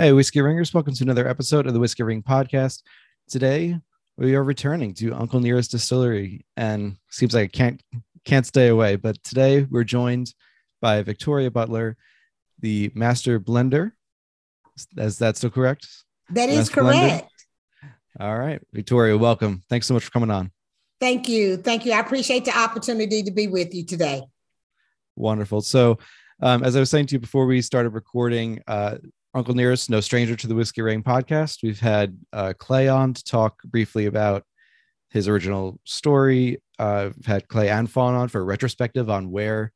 Hey, Whiskey Ringers, welcome to another episode of the Whiskey Ring Podcast. Today, we are returning to Uncle Nearest Distillery, and seems like I can't can't stay away. But today, we're joined by Victoria Butler, the master blender. Is that still correct? That is master correct. Blender? All right, Victoria, welcome. Thanks so much for coming on. Thank you. Thank you. I appreciate the opportunity to be with you today. Wonderful. So, um, as I was saying to you before we started recording, uh, Uncle Nearest, no stranger to the Whiskey Ring podcast. We've had uh, Clay on to talk briefly about his original story. Uh, we've had Clay and Fawn on for a retrospective on where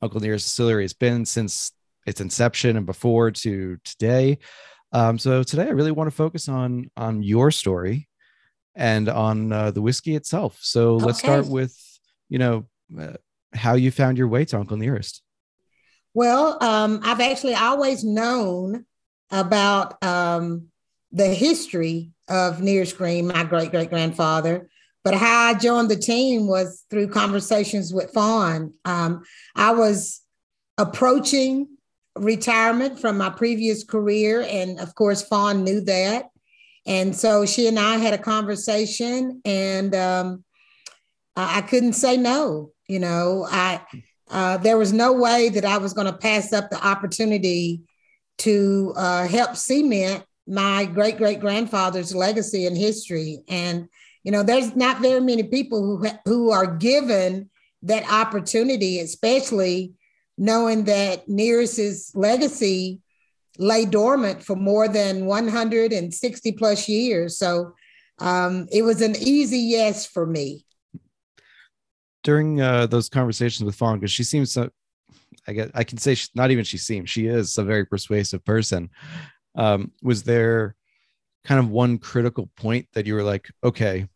Uncle Nearest Distillery has been since its inception and before to today. Um, so today, I really want to focus on on your story and on uh, the whiskey itself. So okay. let's start with you know uh, how you found your way to Uncle Nearest. Well, um, I've actually always known about um, the history of Nearest Green, my great great grandfather. But how I joined the team was through conversations with Fawn. Um, I was approaching retirement from my previous career, and of course, Fawn knew that. And so she and I had a conversation, and um, I couldn't say no. You know, I uh, there was no way that I was going to pass up the opportunity to uh, help cement my great great grandfather's legacy and history. And you know, there's not very many people who who are given that opportunity, especially knowing that Nearest's legacy lay dormant for more than 160 plus years. So um, it was an easy yes for me during uh, those conversations with Fawn, because she seems so, I guess I can say she, not even she seems, she is a very persuasive person. Um, was there kind of one critical point that you were like, okay,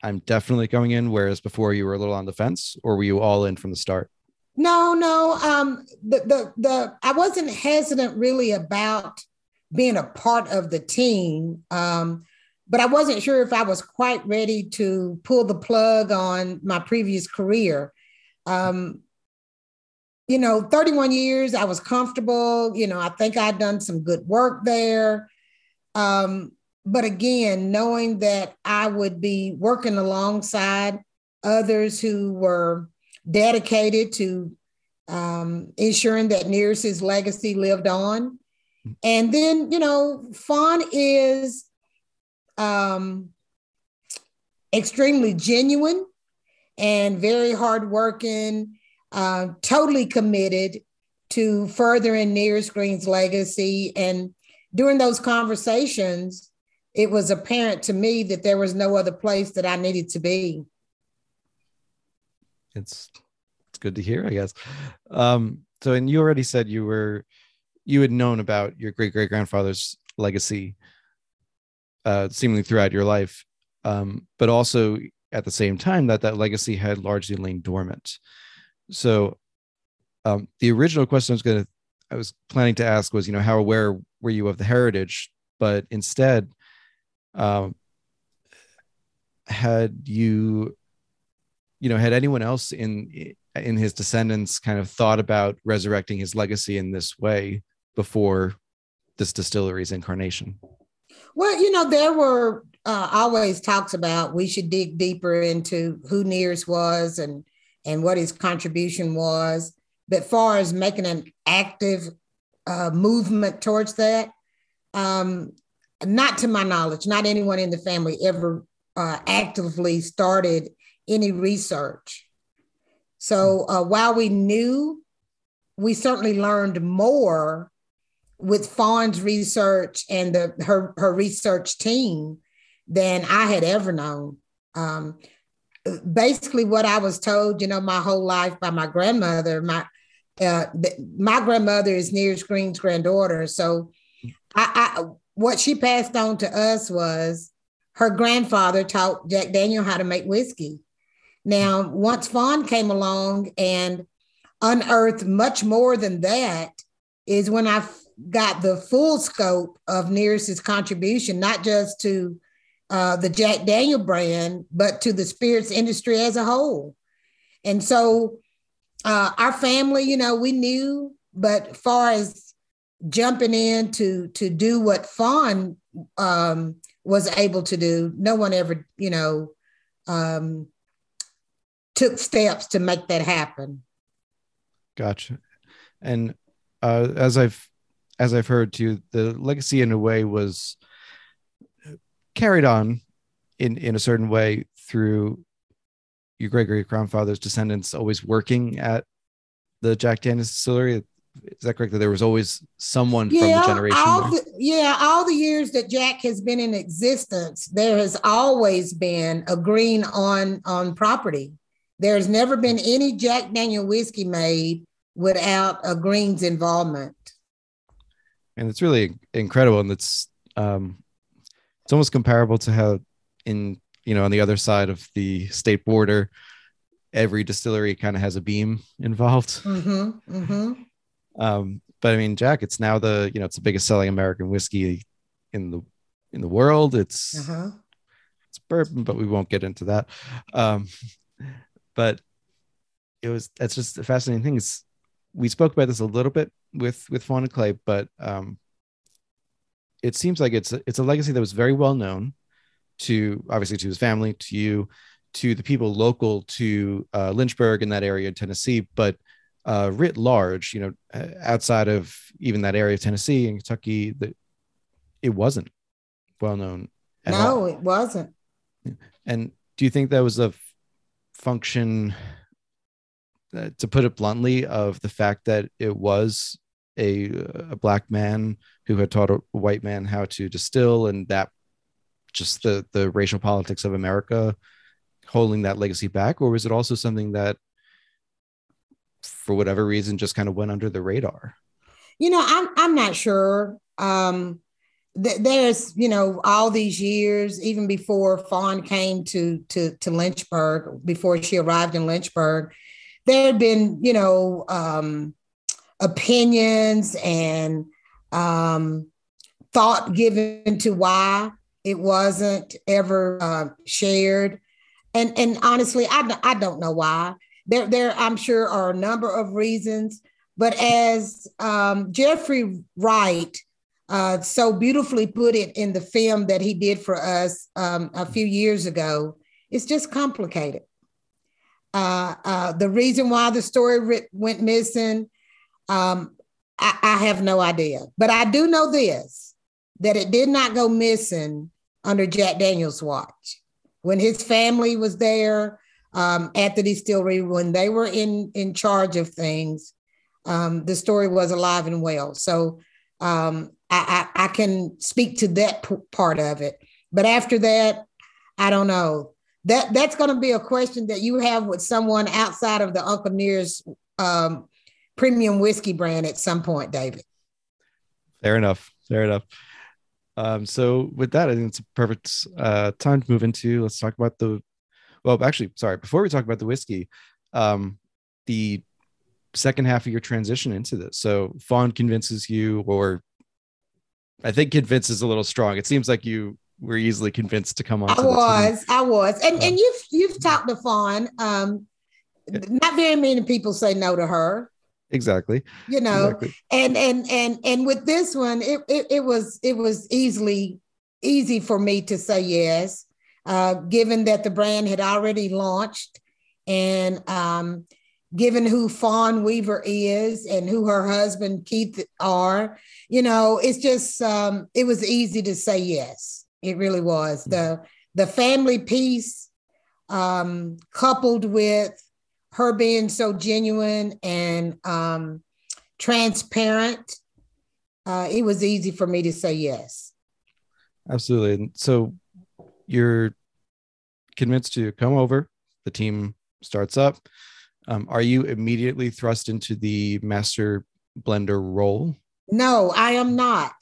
I'm definitely going in, whereas before you were a little on the fence, or were you all in from the start? No, no. Um, the the the I wasn't hesitant really about being a part of the team. Um, but I wasn't sure if I was quite ready to pull the plug on my previous career. Um, you know, 31 years, I was comfortable. You know, I think I'd done some good work there. Um, but again, knowing that I would be working alongside others who were dedicated to um, ensuring that Nearest's legacy lived on. And then, you know, Fawn is um, extremely genuine and very hardworking, uh, totally committed to furthering Nearest Green's legacy. And during those conversations, it was apparent to me that there was no other place that I needed to be. It's it's good to hear, I guess. Um, so, and you already said you were you had known about your great great grandfather's legacy uh, seemingly throughout your life, um, but also at the same time that that legacy had largely lain dormant. So, um, the original question I was going to, I was planning to ask was, you know, how aware were you of the heritage? But instead, um, had you, you know, had anyone else in in his descendants kind of thought about resurrecting his legacy in this way before this distillery's incarnation? Well, you know, there were uh, always talks about we should dig deeper into who Nearest was and and what his contribution was. But far as making an active uh, movement towards that, um, not to my knowledge, not anyone in the family ever uh, actively started any research. So uh, while we knew, we certainly learned more with Fawn's research and the her her research team than I had ever known. Um, basically, what I was told, you know, my whole life by my grandmother. My uh, my grandmother is Nearest Green's granddaughter, so I, I what she passed on to us was her grandfather taught Jack Daniel how to make whiskey. Now, once Fawn came along and unearthed much more than that, is when I got the full scope of Nearest's contribution, not just to uh, the Jack Daniel brand, but to the spirits industry as a whole. And so uh, our family, you know, we knew, but far as jumping in to to do what Fawn um, was able to do. No one ever, you know, um, took steps to make that happen. Gotcha. And uh, as I've as I've heard too, the legacy in a way was carried on in in a certain way through your great great grandfather's descendants always working at the Jack Daniels distillery. Is that correct? That there was always someone yeah, from the generation. All the, yeah, all the years that Jack has been in existence, there has always been a green on on property. There's never been any Jack Daniel whiskey made without a Green's involvement. And it's really incredible, and it's um, it's almost comparable to how in you know on the other side of the state border, every distillery kind of has a beam involved. Mm-hmm, mm-hmm. Um, but I mean, Jack, it's now the you know it's the biggest selling American whiskey in the in the world. It's uh-huh. it's bourbon, but we won't get into that. Um, but it was that's just a fascinating thing. It's, we spoke about this a little bit with with Fawn and Clay, but um, it seems like it's a, it's a legacy that was very well known to obviously to his family, to you, to the people local to uh, Lynchburg in that area of Tennessee, but uh, writ large, you know, outside of even that area of Tennessee and Kentucky, that it wasn't well known. no, all. it wasn't. And do you think that was a function, uh, to put it bluntly, of the fact that it was a, a black man who had taught a white man how to distill, and that just the the racial politics of America holding that legacy back, or was it also something that, for whatever reason, just kind of went under the radar? You know, I'm I'm not sure. Um, th- there's you know all these years, even before Fawn came to to to Lynchburg, before she arrived in Lynchburg, there had been you know um, opinions and um, thought given to why it wasn't ever uh, shared and and honestly, I I don't know why. There there I'm sure are a number of reasons, but as um, Jeffrey Wright uh, so beautifully put it in the film that he did for us um, a few years ago, it's just complicated. Uh, uh, the reason why the story went missing, um, I, I have no idea. But I do know this that it did not go missing under Jack Daniels' watch when his family was there um, at the distillery, when they were in in charge of things, um, the story was alive and well. So um, I, I, I, can speak to that p- part of it. But after that, I don't know. That that's going to be a question that you have with someone outside of the Uncle Nearest um, premium whiskey brand at some point, David. Fair enough. Fair enough. Um, so with that, I think it's a perfect uh, time to move into. Let's talk about the. Well, actually, sorry. Before we talk about the whiskey, um, the second half of your transition into this. So Fawn convinces you, or I think convinces a little strong. It seems like you were easily convinced to come on. I was, I was, and and you've you've talked to Fawn. Um, not very many people say no to her exactly you know exactly. and and and and with this one it, it, it was it was easily easy for me to say yes uh, given that the brand had already launched and um, given who fawn weaver is and who her husband keith are you know it's just um, it was easy to say yes it really was mm-hmm. the the family piece um, coupled with her being so genuine and um, transparent, uh, it was easy for me to say yes. Absolutely. So you're convinced to come over. The team starts up. Um, are you immediately thrust into the master blender role? No, I am not.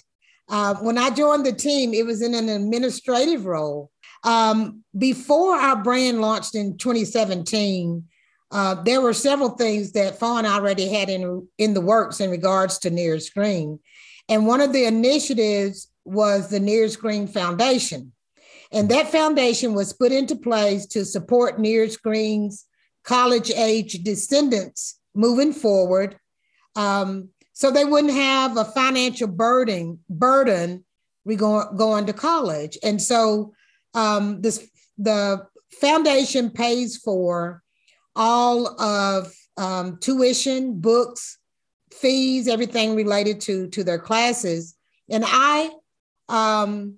Uh, when I joined the team, it was in an administrative role. Um, before our brand launched in 2017, uh, there were several things that Fawn already had in, in the works in regards to Nearest Green. And one of the initiatives was the Nearest Green Foundation. And that foundation was put into place to support Nearest Green's college age descendants moving forward. Um, so they wouldn't have a financial burden burden we going to college. And so um, this the foundation pays for all of um, tuition, books, fees, everything related to to their classes. And I um,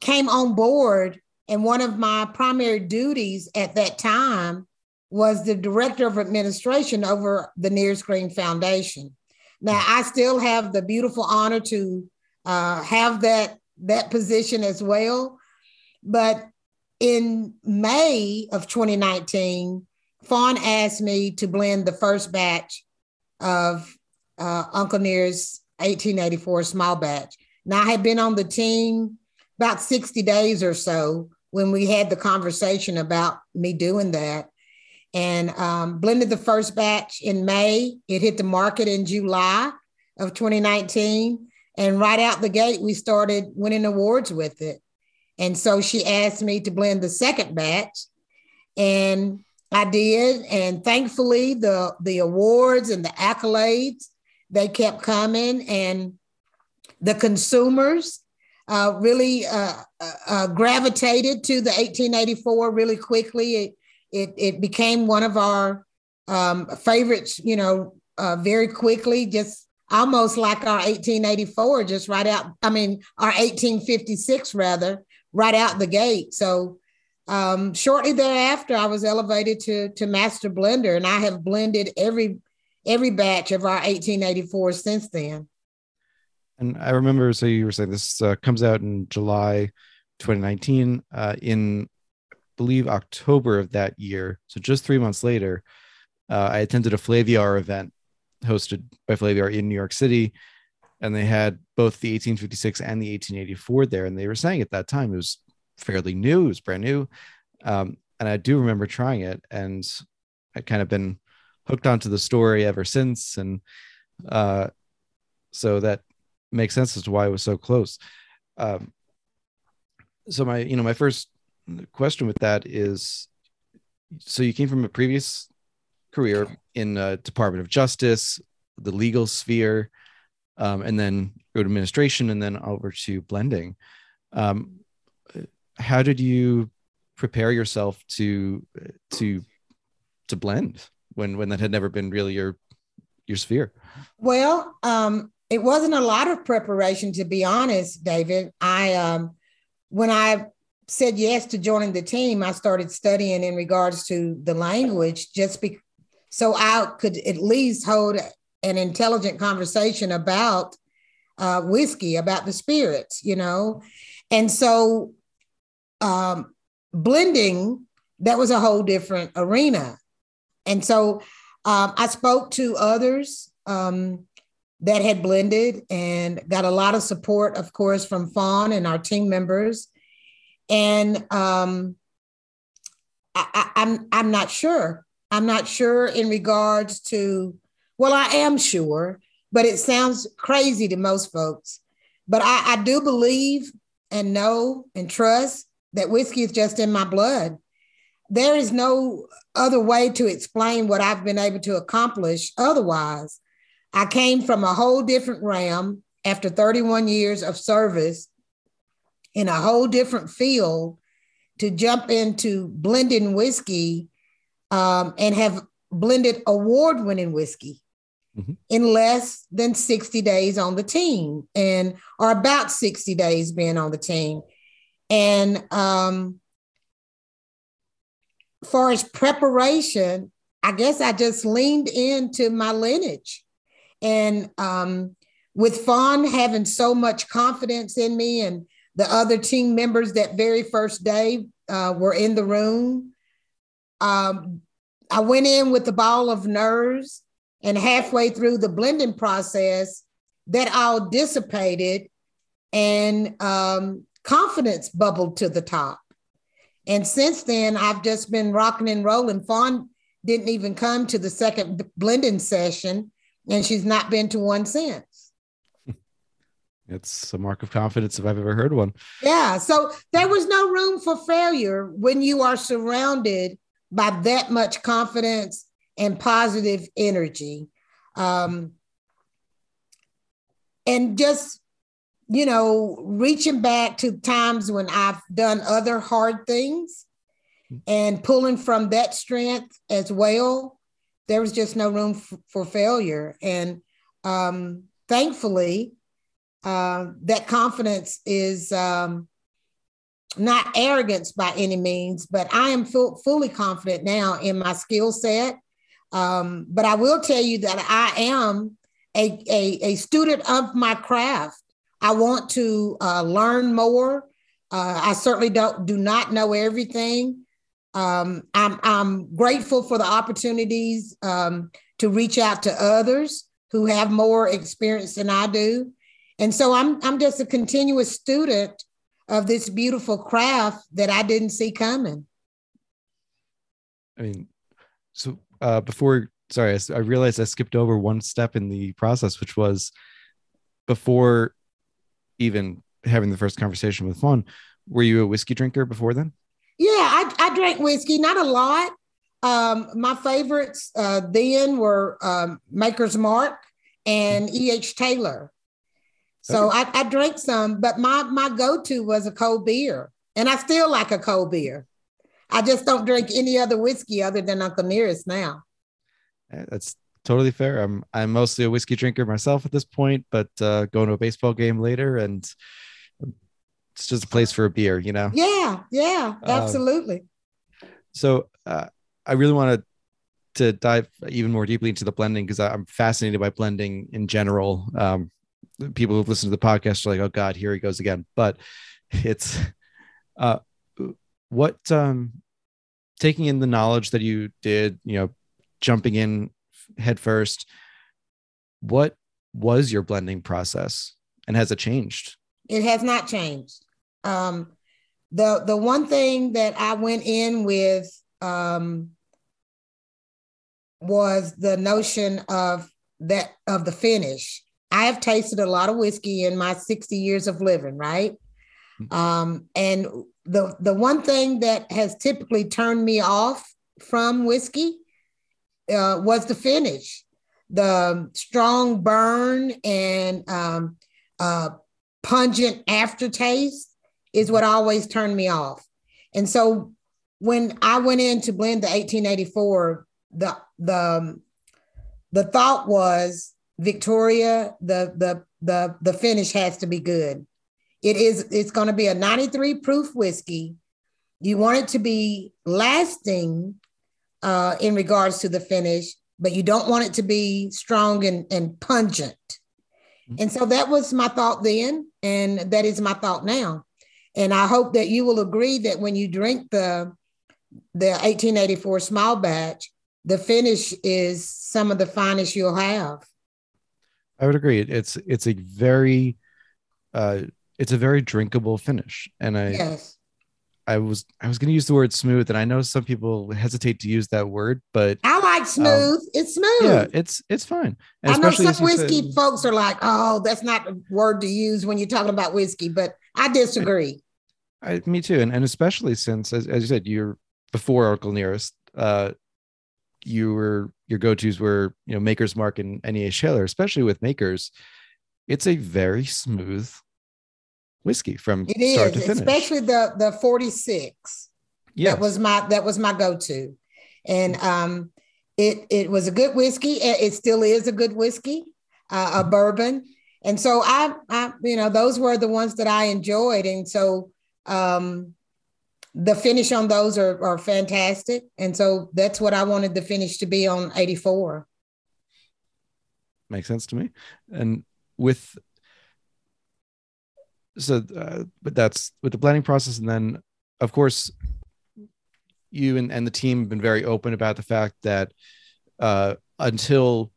came on board, and one of my primary duties at that time was the director of administration over the Nearest Green Foundation. Now, I still have the beautiful honor to uh, have that that position as well, but in May of 2019, Fawn asked me to blend the first batch of uh, Uncle Nearest 1884 small batch. Now, I had been on the team about 60 days or so when we had the conversation about me doing that and um, blended the first batch in May. It hit the market in July of 2019. And right out the gate, we started winning awards with it. And so she asked me to blend the second batch. And I did. And thankfully, the, the awards and the accolades, they kept coming. And the consumers uh, really uh, uh, uh gravitated to the 1884 really quickly. It, it, it became one of our um, favorites, you know, uh, very quickly, just almost like our 1884, just right out, I mean, our 1856 rather, right out the gate. So um, shortly thereafter, I was elevated to, to master blender and I have blended every, every batch of our 1884 since then. And I remember, so you were saying this uh, comes out in July 2019. Uh, in believe October of that year, so just three months later, uh, I attended a Flaviar event hosted by Flaviar in New York City, and they had both the 1856 and the 1884 there. And they were saying at that time it was fairly new, it was brand new, um, and I do remember trying it, and I kind of been hooked onto the story ever since, and uh, so that makes sense as to why it was so close. Um, so my, you know, my first question with that is so you came from a previous career in uh, Department of Justice, the legal sphere, um, and then go to administration, and then over to blending. Um, how did you prepare yourself to to to blend when when that had never been really your your sphere? Well, um, it wasn't a lot of preparation, to be honest, David. I um, when I said yes to joining the team, I started studying in regards to the language just be- so I could at least hold an intelligent conversation about uh, whiskey, about the spirits, you know. And so um, blending, that was a whole different arena. And so um, I spoke to others um, that had blended and got a lot of support, of course, from Fawn and our team members. And um, I, I'm I'm not sure. I'm not sure in regards to. Well, I am sure, but it sounds crazy to most folks. But I, I do believe and know and trust that whiskey is just in my blood. There is no other way to explain what I've been able to accomplish otherwise. I came from a whole different realm after 31 years of service in a whole different field to jump into blending whiskey um, and have blended award winning whiskey mm-hmm. in less than 60 days on the team and or about 60 days being on the team. And um, far as preparation, I guess I just leaned into my lineage. And um, with Fawn having so much confidence in me and the other team members that very first day uh, were in the room. Um, I went in with the ball of nerves, and halfway through the blending process, that all dissipated, and um, confidence bubbled to the top. And since then, I've just been rocking and rolling. Fawn didn't even come to the second blending session, and she's not been to one since. It's a mark of confidence if I've ever heard one. Yeah. So there was no room for failure when you are surrounded by that much confidence and positive energy. Um, and just you know reaching back to times when I've done other hard things and pulling from that strength as well. There was just no room f- for failure, and um, thankfully, uh, that confidence is um, not arrogance by any means, but I am full, fully confident now in my skill set. Um, but I will tell you that I am a, a, a student of my craft. I want to uh, learn more. Uh, I certainly don't do not know everything. Um, I'm I'm grateful for the opportunities um, to reach out to others who have more experience than I do, and so I'm I'm just a continuous student of this beautiful craft that I didn't see coming. I mean, so uh, before, sorry, I, I realized I skipped over one step in the process, which was before even having the first conversation with Fawn. Were you a whiskey drinker before then? Yeah, I, I drank whiskey, not a lot. Um, my favorites uh, then were um, Maker's Mark and E.H. Taylor. So okay. I, I drank some, but my my go-to was a cold beer. And I still like a cold beer. I just don't drink any other whiskey other than Uncle Nearest now. That's totally fair. I'm I'm mostly a whiskey drinker myself at this point, but uh, going to a baseball game later and it's just a place for a beer, you know? Yeah, yeah, um, absolutely. Um, so uh, I really wanted to dive even more deeply into the blending because I'm fascinated by blending in general. Um, people who've listened to the podcast are like, oh God, here he goes again. But it's uh what um taking in the knowledge that you did, you know, jumping in head first, what was your blending process and has it changed? It has not changed. Um the the one thing that I went in with um was the notion of that of the finish I have tasted a lot of whiskey in my 60 years of living, right? Mm-hmm. Um, and the the one thing that has typically turned me off from whiskey uh, was the finish, the strong burn and um, uh, pungent aftertaste is what always turned me off. And so when I went in to blend the 1884, the the the thought was Victoria, the the the the finish has to be good. It is it's going to be a 93 proof whiskey. You want it to be lasting uh, in regards to the finish, but you don't want it to be strong and, and pungent. And so that was my thought then, and that is my thought now. And I hope that you will agree that when you drink the the 1884 small batch, the finish is some of the finest you'll have. I would agree. It's it's a very uh it's a very drinkable finish. And I yes. I was I was going to use the word smooth, and I know some people hesitate to use that word, but I like smooth. Um, it's smooth. Yeah, it's it's fine. And I know some whiskey said, folks are like, "Oh, that's not a word to use when you're talking about whiskey," but I disagree. I, I, me too, and and especially since, as, as you said, you're before Uncle Nearest. Uh, you were your go-to's were you know Maker's Mark and E.H. Taylor, especially with Makers. It's a very smooth whiskey from it start is, to finish. especially the the 46. Yeah, that was my that was my go-to, and um, it it was a good whiskey. It still is a good whiskey, uh, a bourbon, and so I I you know those were the ones that I enjoyed, and so um the finish on those are, are fantastic. And so that's what I wanted the finish to be on 84. Makes sense to me. And with, so, uh, but that's with the blending process. And then, of course, you and, and the team have been very open about the fact that uh, until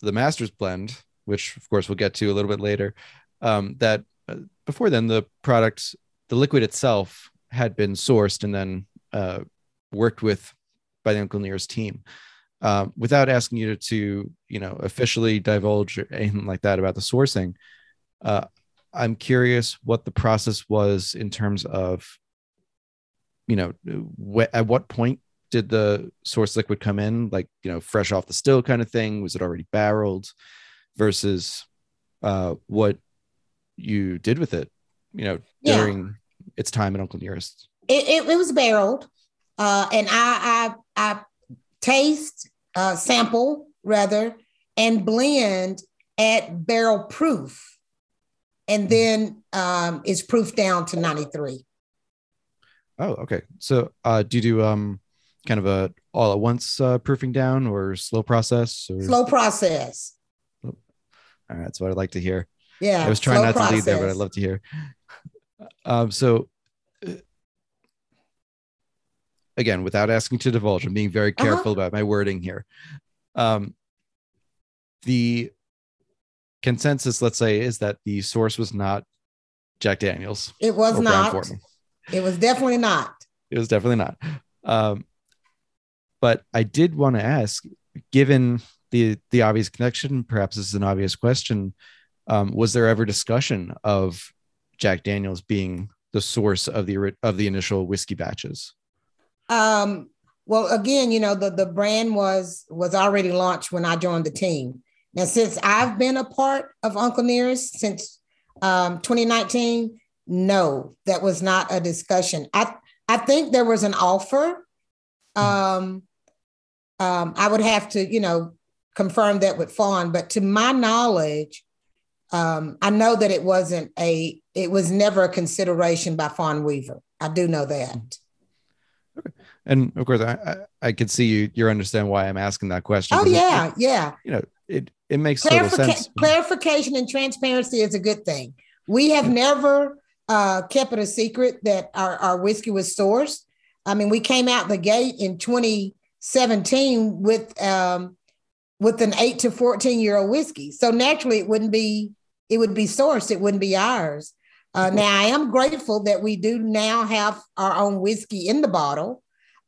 the master's blend, which of course we'll get to a little bit later, um, that uh, before then the product, the liquid itself had been sourced and then uh, worked with by the Uncle Nearest team. Uh, without asking you to, to, you know, officially divulge anything like that about the sourcing, uh, I'm curious what the process was in terms of, you know, wh- at what point did the source liquid come in? Like, you know, fresh off the still kind of thing? Was it already barreled versus uh, what you did with it, you know, Yeah. during its time at Uncle Nearest. It, it, it was barreled, uh, and I I I taste, uh, sample rather, and blend at barrel proof, and then um, it's proof down to ninety three. Oh, okay. So, uh, do you do um, kind of a all at once uh, proofing down or slow process? Or... Slow process. All right, that's what I'd like to hear. Yeah. I was trying not to lead there, but I'd love to hear. Um, so uh, again, without asking to divulge, I'm being very Uh-huh. careful about my wording here. Um, the consensus, let's say, is that the source was not Jack Daniels It was not. It was definitely not. It was definitely not. Um, but I did want to ask, given the the obvious connection, perhaps this is an obvious question. Um, was there ever discussion of Jack Daniels being the source of the of the initial whiskey batches? Um, well, again, you know, the, the brand was was already launched when I joined the team. Now, since I've been a part of Uncle Nearest since um, 2019, no, that was not a discussion. I I think there was an offer. Um, um, I would have to, you know, confirm that with Fawn, but to my knowledge, um, I know that it wasn't a, it was never a consideration by Fawn Weaver. I do know that. And of course, I I, I could see you you understand why I'm asking that question. Oh 'cause it- yeah, yeah. you know it it makes total sense. clarification and transparency is a good thing. We have never uh, kept it a secret that our, our whiskey was sourced. I mean, we came out the gate in 2017 with um, with an eight to 14 year old whiskey. So naturally, it wouldn't be it would be sourced. It wouldn't be ours. Uh, now, I am grateful that we do now have our own whiskey in the bottle,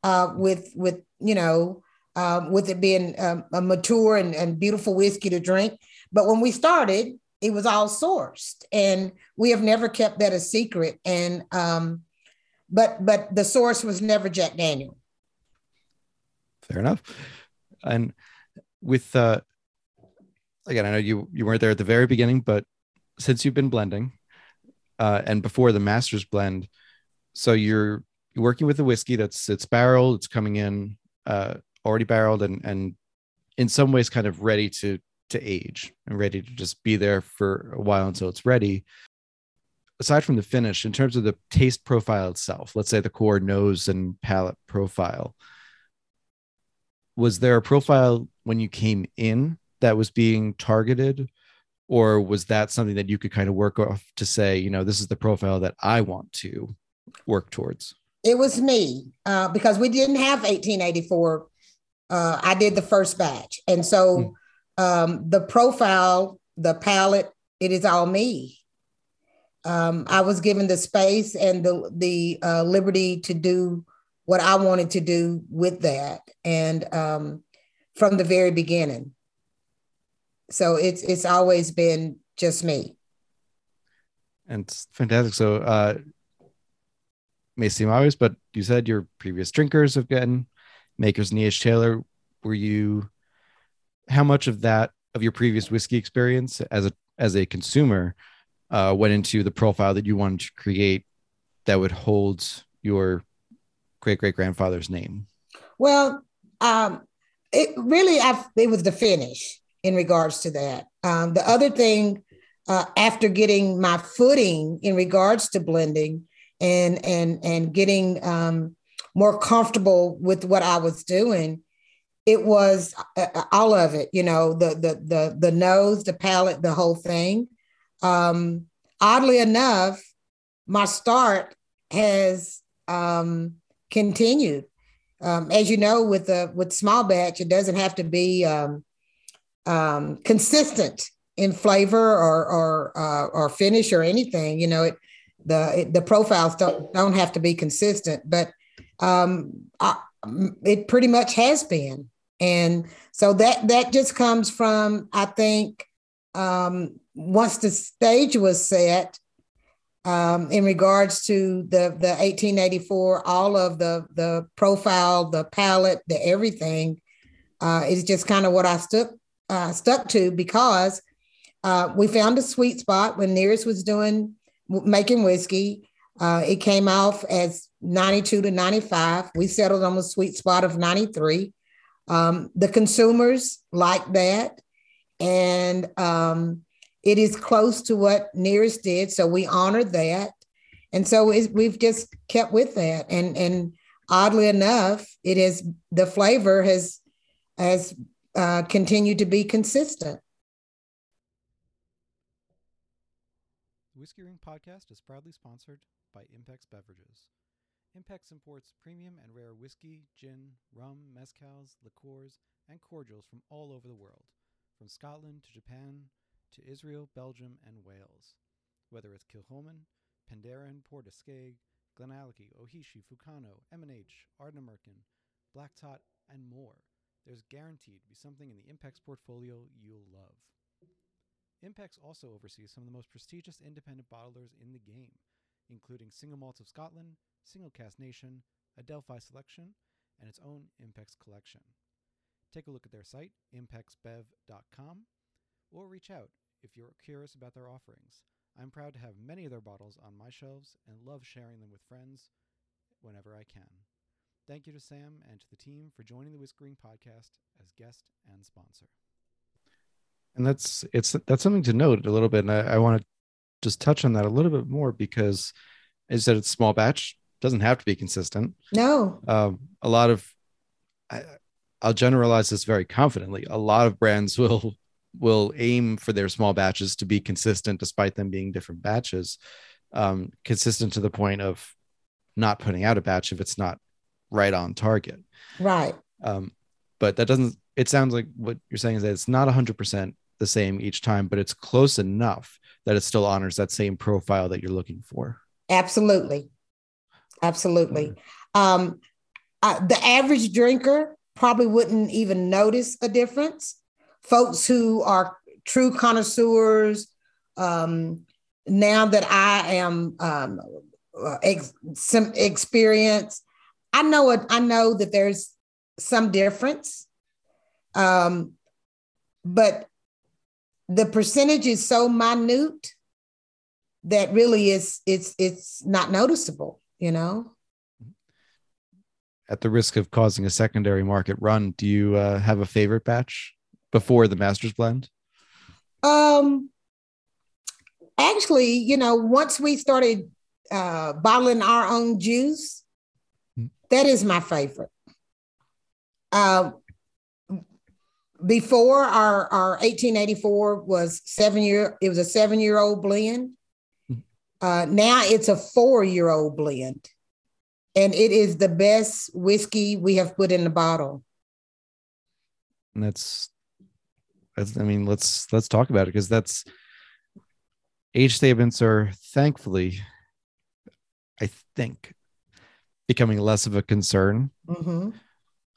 uh, with with you know um, with it being um, a mature and, and beautiful whiskey to drink. But when we started, it was all sourced, and we have never kept that a secret. And um, but but the source was never Jack Daniel. Fair enough. And with uh again, I know you you weren't there at the very beginning, but since you've been blending, uh, and before the master's blend, so you're you're working with a whiskey that's it's barreled, it's coming in uh already barreled and and in some ways kind of ready to to age and ready to just be there for a while until it's ready. Aside from the finish, in terms of the taste profile itself, let's say the core nose and palate profile, was there a profile when you came in that was being targeted or was that something that you could kind of work off to say you know this is the profile that i want to work towards It was me uh, because we didn't have 1884. Uh, I did the first batch, and so um, the profile, the palette, it is all me. Um, I was given the space and the the uh, liberty to do what I wanted to do with that, and um, from the very beginning. So it's it's always been just me. and fantastic so uh may seem obvious but you said your previous drinkers have gotten makers and eh taylor were you how much of that of your previous whiskey experience as a as a consumer uh went into the profile that you wanted to create that would hold your great great grandfather's name Well, um, it really, I, it was the finish in regards to that. Um, the other thing, uh, after getting my footing in regards to blending and and and getting um, more comfortable with what I was doing, it was uh, all of it. You know, the the the the nose, the palate, the whole thing. Um, oddly enough, my start has um, continued um, as you know, with the with small batch, it doesn't have to be um, um, consistent in flavor or or uh, or finish or anything. You know, it the the profiles don't don't have to be consistent, but um, I, it pretty much has been, and so that that just comes from I think um, once the stage was set um, in regards to the the 1884, all of the the profile, the palette, the everything uh, is just kind of what I stuck uh, stuck to because uh, we found a sweet spot when Nearest was doing making whiskey. Uh, it came off as 92 to 95. We settled on a sweet spot of 93. Um, the consumers like that. And um, it is close to what Nearest did. So we honored that. And so we've just kept with that. And, and oddly enough, it is the flavor has, has uh, continued to be consistent. The Whiskey Ring podcast is proudly sponsored by Impex Beverages. Impex imports premium and rare whiskey, gin, rum, mezcals, liqueurs, and cordials from all over the world, from Scotland to Japan to Israel, Belgium, and Wales. Whether it's Kilchoman, Penderyn, Port Portescague, Glenallachie, Ohishi, Fukano, M&H, Ardnamurchan, Black Tot, and more, there's guaranteed to be something in the Impex portfolio you'll love. Impex also oversees some of the most prestigious independent bottlers in the game, including Single Malts of Scotland, Single Cask Nation, Adelphi Selection, and its own Impex collection. Take a look at their site, impexbev.com, or reach out if you're curious about their offerings. I'm proud to have many of their bottles on my shelves and love sharing them with friends whenever I can. Thank you to Sam and to the team for joining the Whiskey Ring podcast as guest and sponsor. And that's it's that's something to note a little bit, and I, I want to just touch on that a little bit more because as I said it's small batch, doesn't have to be consistent. No. Um, a lot of I, I'll generalize this very confidently. A lot of brands will will aim for their small batches to be consistent despite them being different batches um, consistent to the point of not putting out a batch if it's not right on target right um, but that doesn't it sounds like what you're saying is that it's not 100% the same each time but it's close enough that it still honors that same profile that you're looking for absolutely absolutely um, uh, the average drinker probably wouldn't even notice a difference folks who are true connoisseurs. Um, now that I am um, ex- some experience, I know it. I know that there's some difference, um, but the percentage is so minute that really is it's it's not noticeable. You know. At the risk of causing a secondary market run, do you uh, have a favorite batch? before the master's blend? Um, actually, you know, once we started uh, bottling our own juice, mm. that is my favorite. Uh, before our, our 1884 was seven year, it was a seven year old blend. Mm. Uh, now it's a four year old blend. And it is the best whiskey we have put in the bottle. And that's I mean, let's let's talk about it because that's age statements are thankfully, I think, becoming less of a concern. Mm-hmm.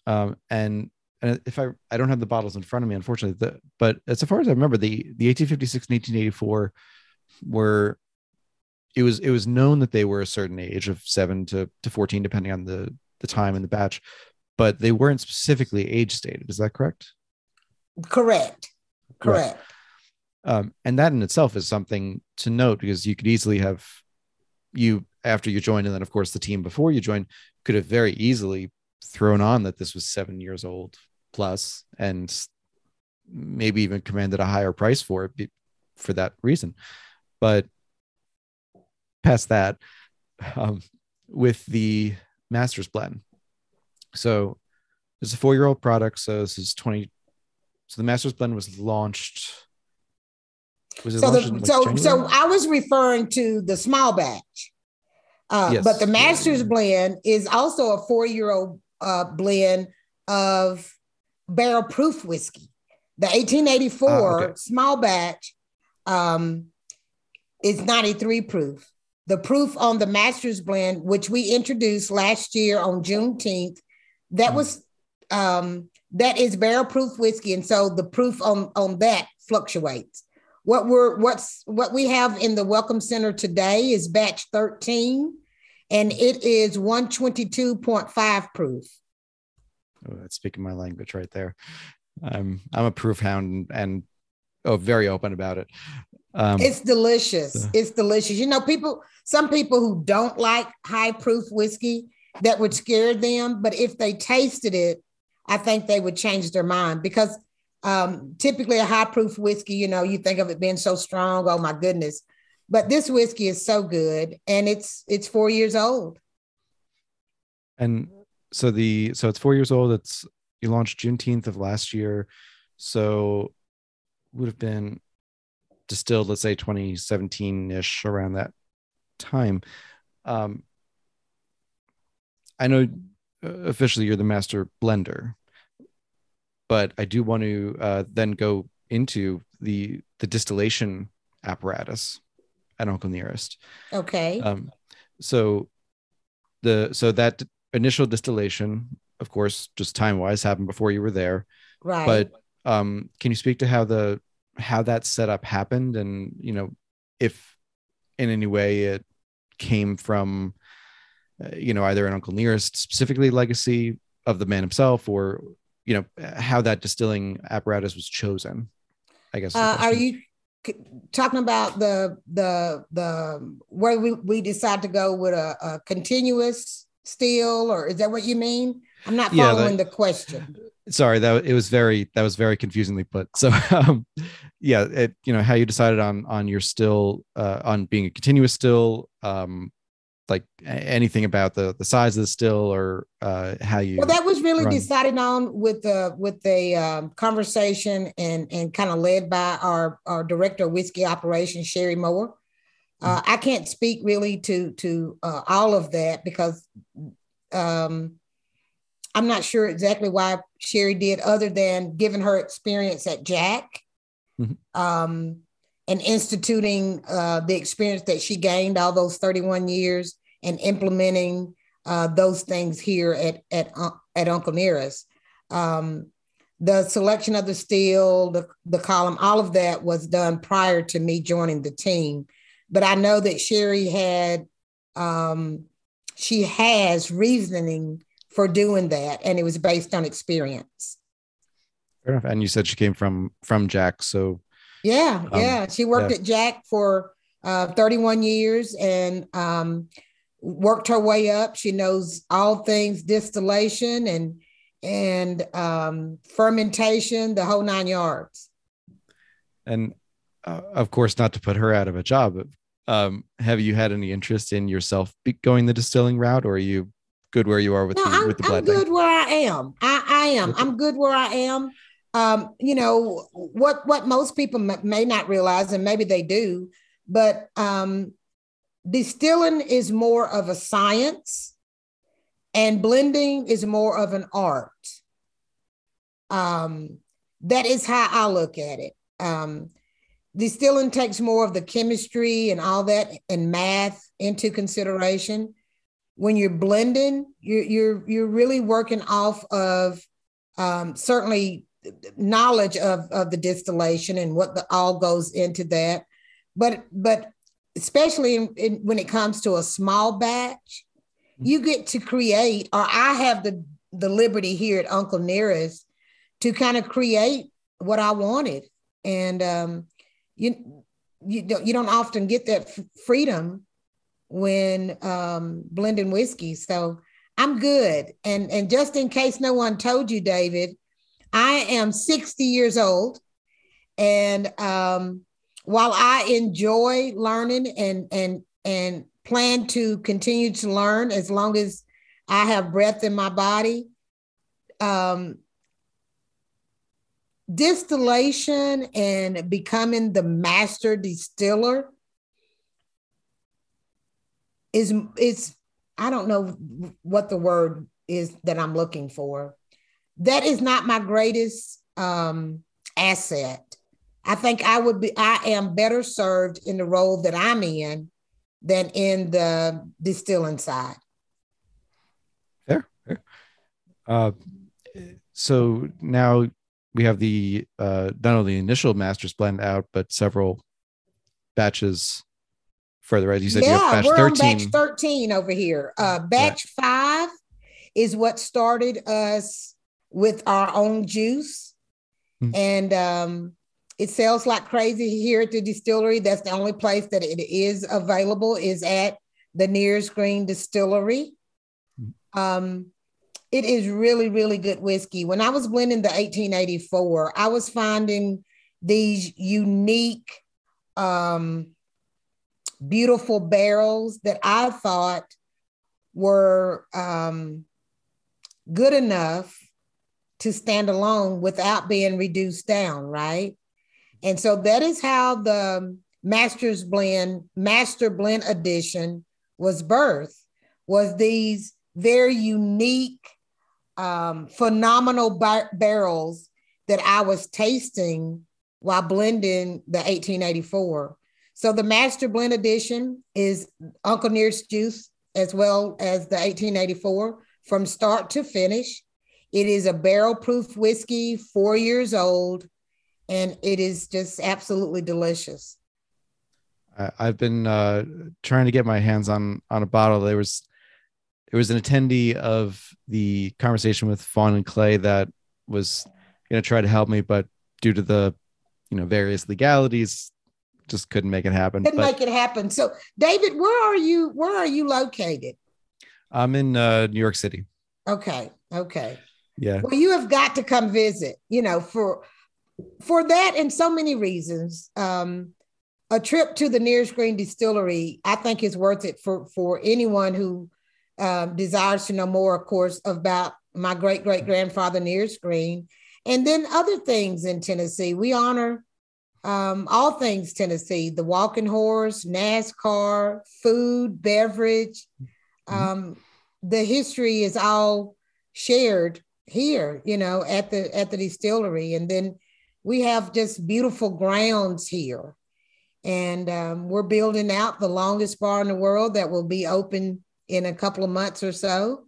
Um, and and if I I don't have the bottles in front of me, unfortunately, the, but as far as I remember, the the 1856 and 1884 were it was it was known that they were a certain age of seven to, to 14, depending on the the time and the batch, but they weren't specifically age stated. Is that correct? Correct. Correct. Um, and that in itself is something to note because you could easily have you after you joined, and then of course the team before you joined could have very easily thrown on that this was seven years old plus and maybe even commanded a higher price for it for that reason. But past that, um, with the master's blend, so it's a four year old product. So this is 20, so the Masters Blend was launched. Was it so launched the, like so January? so I was referring to the small batch, uh, yes. but the Masters Blend is also a four year old uh, blend of barrel proof whiskey. The 1884 uh, okay. small batch um, is 93 proof. The proof on the Masters Blend, which we introduced last year on Juneteenth, that mm. was um, that is barrel proof whiskey, and so the proof on on that fluctuates. What we're what's what we have in the Welcome Center today is batch 13, and it is 122.5 proof. Oh, that's speaking my language right there. I'm I'm a proof hound, and oh very open about it. Um, it's delicious. So. It's delicious. You know, people. Some people who don't like high proof whiskey that would scare them, but if they tasted it, I think they would change their mind because um, typically a high proof whiskey, you know, you think of it being so strong. Oh my goodness! But this whiskey is so good, and it's it's four years old. And so the so it's four years old. It's you launched Juneteenth of last year, so would have been distilled, let's say 2017 ish, around that time. Um, I know uh, officially you're the master blender, but I do want to uh, then go into the the distillation apparatus at Uncle Nearest. Okay. Um, so the so that initial distillation, of course, just time wise, happened before you were there. Right. But um, can you speak to how the how that setup happened, and you know, if in any way it came from, uh, you know, either an Uncle Nearest specifically legacy of the man himself, or you know, how that distilling apparatus was chosen. I guess. Uh, are you talking about the the the where we, we decide to go with a, a continuous still, or is that what you mean? I'm not following yeah, that, the question. Sorry, that it was very that was very confusingly put. So, um, yeah, it you know how you decided on on your still uh, on being a continuous still, um, like anything about the the size of the still or uh, how you. Well, that was really run. decided on with the with the um, conversation and and kind of led by our our director of whiskey operations, Sherry Moore. Uh, I can't speak really to to uh, all of that because um, I'm not sure exactly why Sherry did, other than given her experience at Jack mm-hmm. um, and instituting uh, the experience that she gained all those 31 years and implementing uh, those things here at at at Uncle Nearest. Um, the selection of the steel, the, the column, all of that was done prior to me joining the team. But I know that Sherry had, um, she has reasoning for doing that, and it was based on experience. Fair enough. And you said she came from from Jack, so yeah, um, yeah. She worked yeah. at Jack for uh, 31 years and um, worked her way up. She knows all things distillation and and um, fermentation, the whole nine yards. And uh, of course, not to put her out of a job, but um, have you had any interest in yourself going the distilling route, or are you good where you are with no, the I'm, with the blending? I'm good where I am. I, I am. I'm good where I am. Um, you know what what most people may not realize, and maybe they do, but um, distilling is more of a science, and blending is more of an art. Um, that is how I look at it. Um, distilling takes more of the chemistry and all that and math into consideration. When you're blending, you're you're you're really working off of um, certainly knowledge of of the distillation and what the, all goes into that. But but especially in, in, when it comes to a small batch, you get to create, or I have the the liberty here at Uncle Nearest to kind of create what I wanted, and um, you you don't you don't often get that f- freedom when um, blending whiskey. So I'm good. And and just in case no one told you, David, I am 60 years old, and um, while I enjoy learning and and and plan to continue to learn as long as I have breath in my body. Um, distillation and becoming the master distiller is it's I don't know what the word is that I'm looking for. That is not my greatest um, asset. I think I would be I am better served in the role that I'm in than in the distilling side. Fair. fair. Uh, so now we have the uh, not only the initial master's blend out, but several batches further. As you said, yeah, you have batch we're 13. On batch 13 over here. Uh, batch five is what started us with our own juice. Mm-hmm. And um, it sells like crazy here at the distillery. That's the only place that it is available is at the nearest Green Distillery. Um, it is really, really good whiskey. When I was blending the 1884, I was finding these unique, um, beautiful barrels that I thought were um, good enough to stand alone without being reduced down, right? And so that is how the Master's Blend, Master Blend Edition was birthed, was these very unique, um, phenomenal bar- barrels that I was tasting while blending the 1884. So the Master Blend Edition is Uncle Nearest juice as well as the 1884 from start to finish. It is a barrel proof whiskey, four years old, and it is just absolutely delicious. I've been uh, trying to get my hands on on a bottle. There was it was an attendee of the conversation with Fawn and Clay that was going to try to help me, but due to the you know various legalities, just couldn't make it happen. Couldn't but make it happen. So, David, where are you? Where are you located? I'm in uh, New York City. Okay. Okay. Yeah. Well, you have got to come visit. You know, for for that and so many reasons. Um, a trip to the Nearest Green Distillery, I think, is worth it for for anyone who um, desires to know more, of course, about my great great grandfather Nearest Green, and then other things in Tennessee. We honor um, all things Tennessee: the walking horse, NASCAR, food, beverage. Mm-hmm. Um, the history is all shared here, you know, at the at the distillery, and then we have just beautiful grounds here. And um, we're building out the longest bar in the world that will be open in a couple of months or so.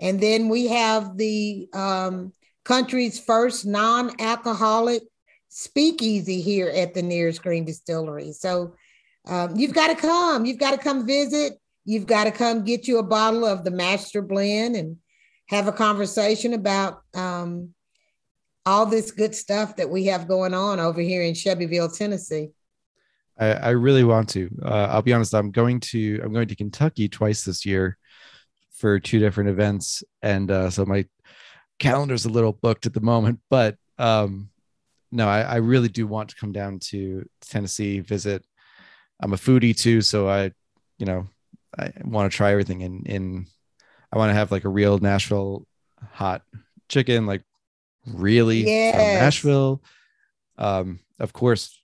And then we have the um, country's first non alcoholic speakeasy here at the Nearest Green Distillery. So um, you've got to come. You've got to come visit. You've got to come get you a bottle of the Master Blend and have a conversation about um, all this good stuff that we have going on over here in Shelbyville, Tennessee. I, I really want to. Uh, I'll be honest. I'm going to I'm going to Kentucky twice this year for two different events, and uh, so my calendar's a little booked at the moment. But um, no, I, I really do want to come down to Tennessee, visit. I'm a foodie too, so I, you know, I want to try everything. In in, I want to have like a real Nashville hot chicken, like really yes. Nashville. Um, of course,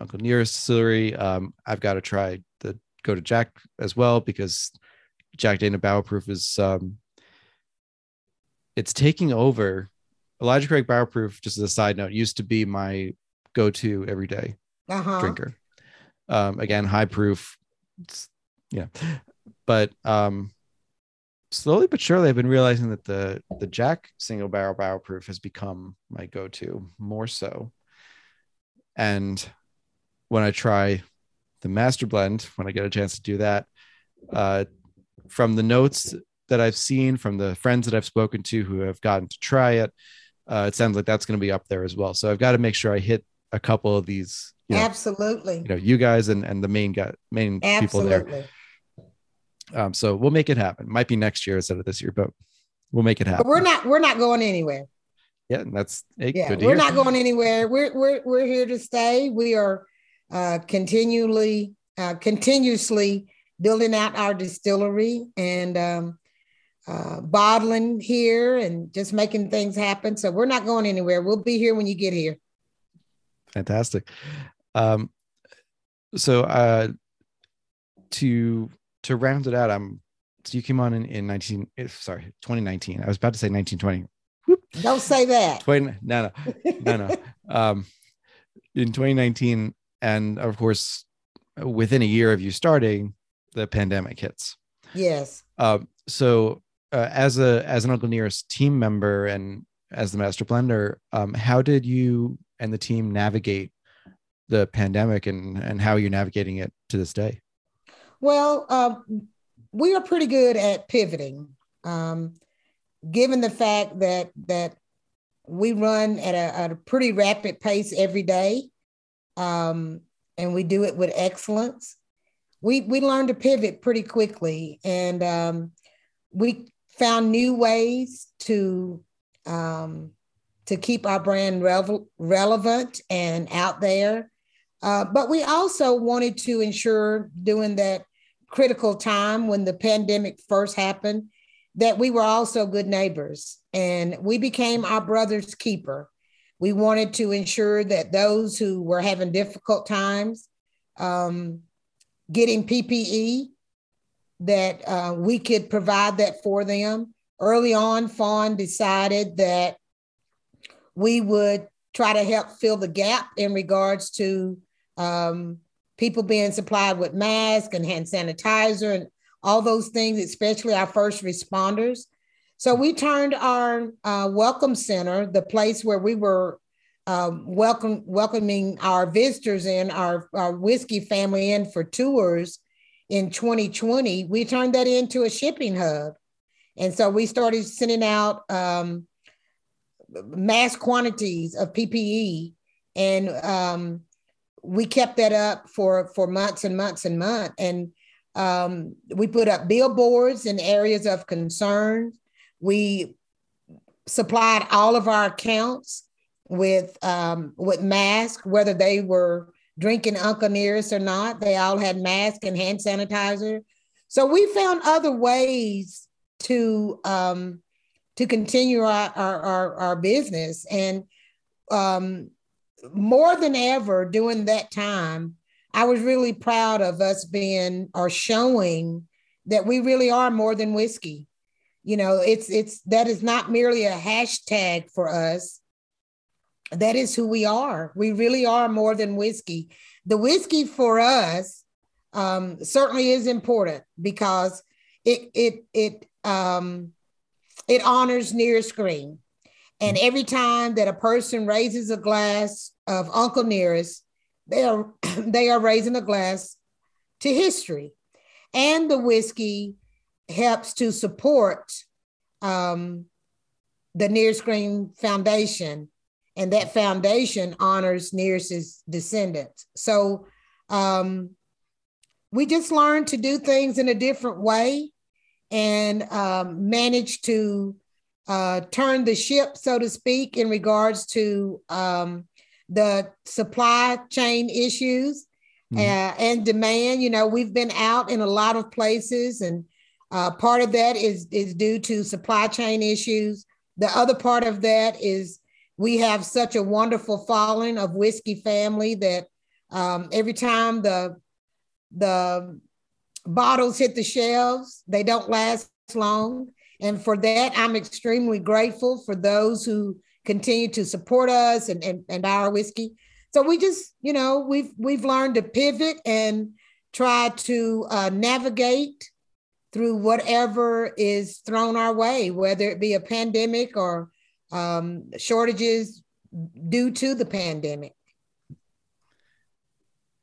Uncle Nearest Distillery. Um, I've got to try the go to Jack as well because Jack Daniel's Barrel Proof is um, it's taking over. Elijah Craig Barrel Proof, just as a side note, used to be my go-to everyday uh-huh. drinker. Um, again, high proof. It's, yeah, but um, slowly but surely, I've been realizing that the the Jack single barrel barrel proof has become my go-to more so. And when I try the master blend, when I get a chance to do that, uh, from the notes that I've seen from the friends that I've spoken to who have gotten to try it, uh, it sounds like that's going to be up there as well. So I've got to make sure I hit a couple of these. You know, Absolutely. You know, you guys and and the main guy, main Absolutely. people there. Um, so we'll make it happen. Might be next year instead of this year, but we'll make it happen. But we're not we're not going anywhere. Yeah, that's hey, yeah. we're not going anywhere. We're we're we're here to stay. We are uh, continually uh, continuously building out our distillery and um, uh, bottling here and just making things happen. So we're not going anywhere. We'll be here when you get here. Fantastic. Um, so uh, to to round it out, I'm so you came on in, in 19 eh, sorry 2019. I was about to say 1920. Whoop. Don't say that. 20, no, no, no, no. um, in 2019, and of course, within a year of you starting, the pandemic hits. Yes. Um, so uh, as a as an Uncle Nearest team member and as the master blender, um, how did you and the team navigate the pandemic and and how you're navigating it to this day? Well, uh, we are pretty good at pivoting, um, given the fact that that we run at a, at a pretty rapid pace every day, um, and we do it with excellence. We we learned to pivot pretty quickly, and um, we found new ways to um, to keep our brand revel- relevant and out there. Uh, but we also wanted to ensure during that critical time when the pandemic first happened that we were also good neighbors and we became our brother's keeper. We wanted to ensure that those who were having difficult times um, getting PPE, that uh, we could provide that for them. Early on, Fawn decided that we would try to help fill the gap in regards to um, people being supplied with masks and hand sanitizer and all those things, especially our first responders. So we turned our uh, welcome center, the place where we were um, welcome, welcoming our visitors in, our, our whiskey family in for tours in 2020, we turned that into a shipping hub. And so we started sending out um, mass quantities of PPE. And um, we kept that up for, for months and months and months. And um, we put up billboards in areas of concern. We supplied all of our accounts with um, with masks, whether they were drinking Uncle Nearest or not. They all had masks and hand sanitizer. So we found other ways to um, to continue our, our, our, our business. And um, more than ever during that time, I was really proud of us being or showing that we really are more than whiskey. You know, it's it's that is not merely a hashtag for us. That is who we are. We really are more than whiskey. The whiskey for us um, certainly is important because it it it um, it honors Nearest Green. And every time that a person raises a glass of Uncle Nearest, they are they are raising a glass to history. And the whiskey helps to support um, the Nearest Green Foundation. And that foundation honors Nearest's descendants. So um, we just learned to do things in a different way and um, managed to uh, turn the ship, so to speak, in regards to um, the supply chain issues mm-hmm. uh, and demand. You know, we've been out in a lot of places, and uh, part of that is is due to supply chain issues. The other part of that is we have such a wonderful following of whiskey family that um, every time the the bottles hit the shelves. They don't last long. And for that, I'm extremely grateful for those who continue to support us and, and, and our whiskey. So we just, you know, we've we've learned to pivot and try to uh, navigate through whatever is thrown our way, whether it be a pandemic or um, shortages due to the pandemic.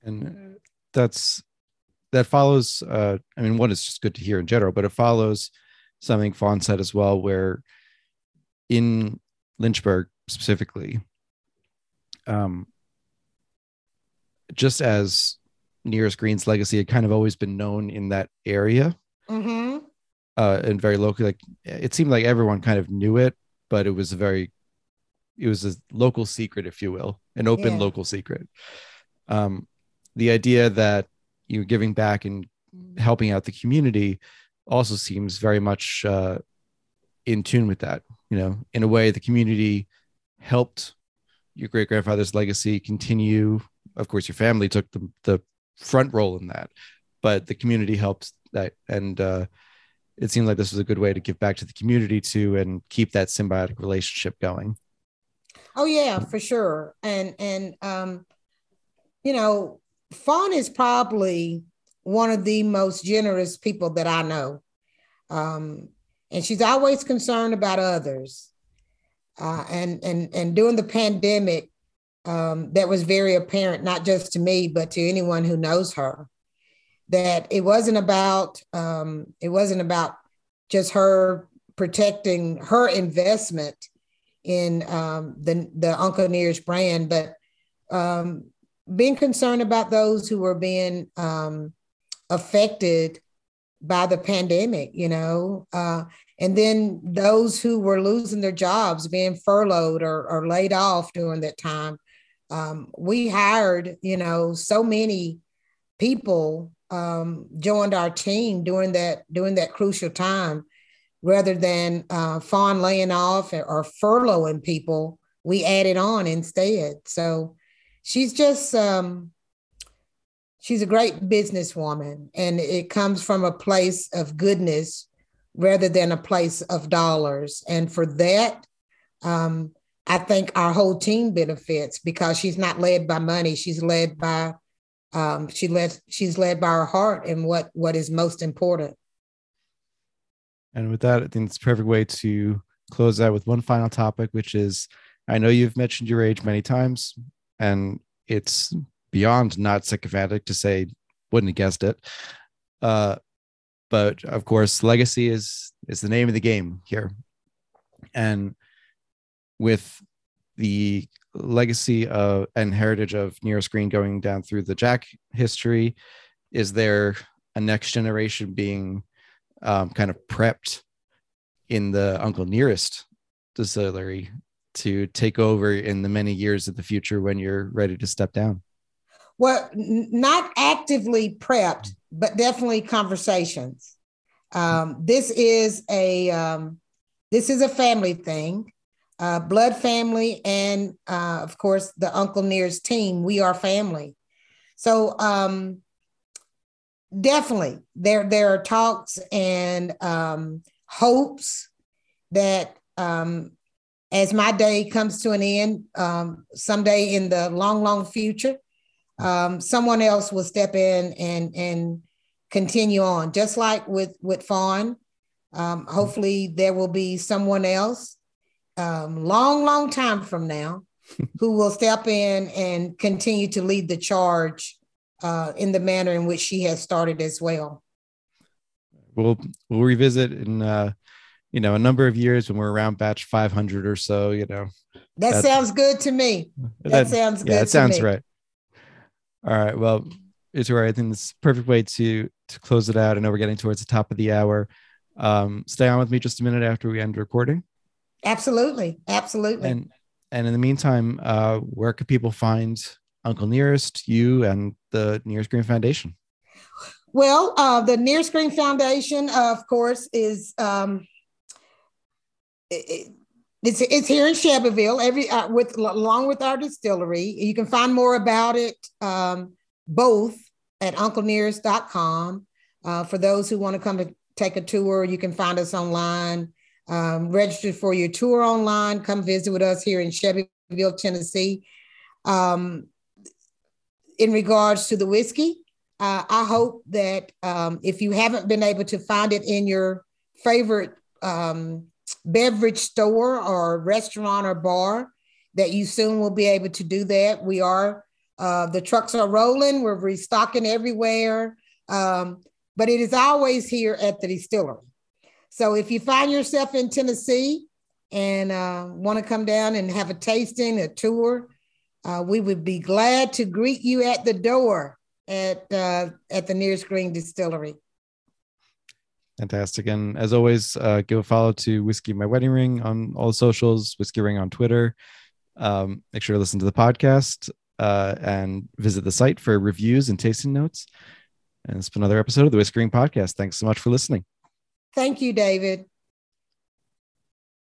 And that's that follows uh, i mean one is just good to hear in general but it follows something fawn said as well where in lynchburg specifically um, just as nearest green's legacy had kind of always been known in that area mm-hmm. uh, and very local. like it seemed like everyone kind of knew it but it was a very it was a local secret if you will an open yeah. local secret um, the idea that you know giving back and helping out the community also seems very much uh, in tune with that you know in a way the community helped your great grandfather's legacy continue of course your family took the, the front role in that but the community helped that and uh, it seemed like this was a good way to give back to the community too and keep that symbiotic relationship going oh yeah for sure and and um you know Fawn is probably one of the most generous people that I know. Um, and she's always concerned about others. Uh, and and and during the pandemic, um, that was very apparent, not just to me, but to anyone who knows her, that it wasn't about um, it wasn't about just her protecting her investment in um, the the Uncle Nearest brand, but um, being concerned about those who were being um, affected by the pandemic, you know, uh, and then those who were losing their jobs, being furloughed or, or laid off during that time. Um, we hired, you know, so many people um, joined our team during that during that crucial time, rather than uh, fawn laying off or, or furloughing people. We added on instead. So she's just um, she's a great businesswoman, and it comes from a place of goodness rather than a place of dollars. And for that, um, I think our whole team benefits because she's not led by money. She's led by um, she led she's led by her heart and what what is most important. And with that, I think it's a perfect way to close out with one final topic, which is I know you've mentioned your age many times, and it's beyond not sycophantic to say wouldn't have guessed it. Uh, but of course, legacy is is the name of the game here, and with the legacy of and heritage of Nearest Green going down through the Jack history, is there a next generation being um, kind of prepped in the Uncle Nearest distillery to take over in the many years of the future when you're ready to step down? Well, n- not actively prepped, but definitely conversations. Um, this is a um, this is a family thing, uh, blood family, and uh, of course the Uncle Nearest team. We are family, so um, definitely there there are talks and um, hopes that um, as my day comes to an end, um, someday in the long long future, um, someone else will step in and and continue on just like with with fawn um, hopefully there will be someone else um, long long time from now who will step in and continue to lead the charge uh, in the manner in which she has started as well we'll we'll revisit in uh you know a number of years when we're around batch 500 or so you know that sounds good to me that, that sounds good yeah it sounds me. right all right. Well, it's right. I think this is perfect way to to close it out. I know we're getting towards the top of the hour. Um, stay on with me just a minute after we end recording. Absolutely. Absolutely. And and in the meantime, uh, where could people find Uncle Nearest, you, and the Nearest Green Foundation? Well, uh, the Nearest Green Foundation, uh, of course, is um, it, it's, it's here in Shelbyville, every uh, with along with our distillery. You can find more about it um, both at unclenearest.com. Uh, for those who want to come to take a tour, you can find us online. Um, register for your tour online. Come visit with us here in Shelbyville, Tennessee. Um, in regards to the whiskey, uh, I hope that um, if you haven't been able to find it in your favorite um, beverage store or restaurant or bar that you soon will be able to do that. We are, uh, the trucks are rolling, we're restocking everywhere, um, but it is always here at the distillery. So if you find yourself in Tennessee and uh, want to come down and have a tasting, a tour, uh, we would be glad to greet you at the door at uh, at the Nearest Green Distillery. Fantastic. And as always, uh, give a follow to Whiskey My Wedding Ring on all the socials, Whiskey Ring on Twitter. Um, make sure to listen to the podcast uh, and visit the site for reviews and tasting notes. And it's been another episode of the Whiskey Ring Podcast. Thanks so much for listening. Thank you, David.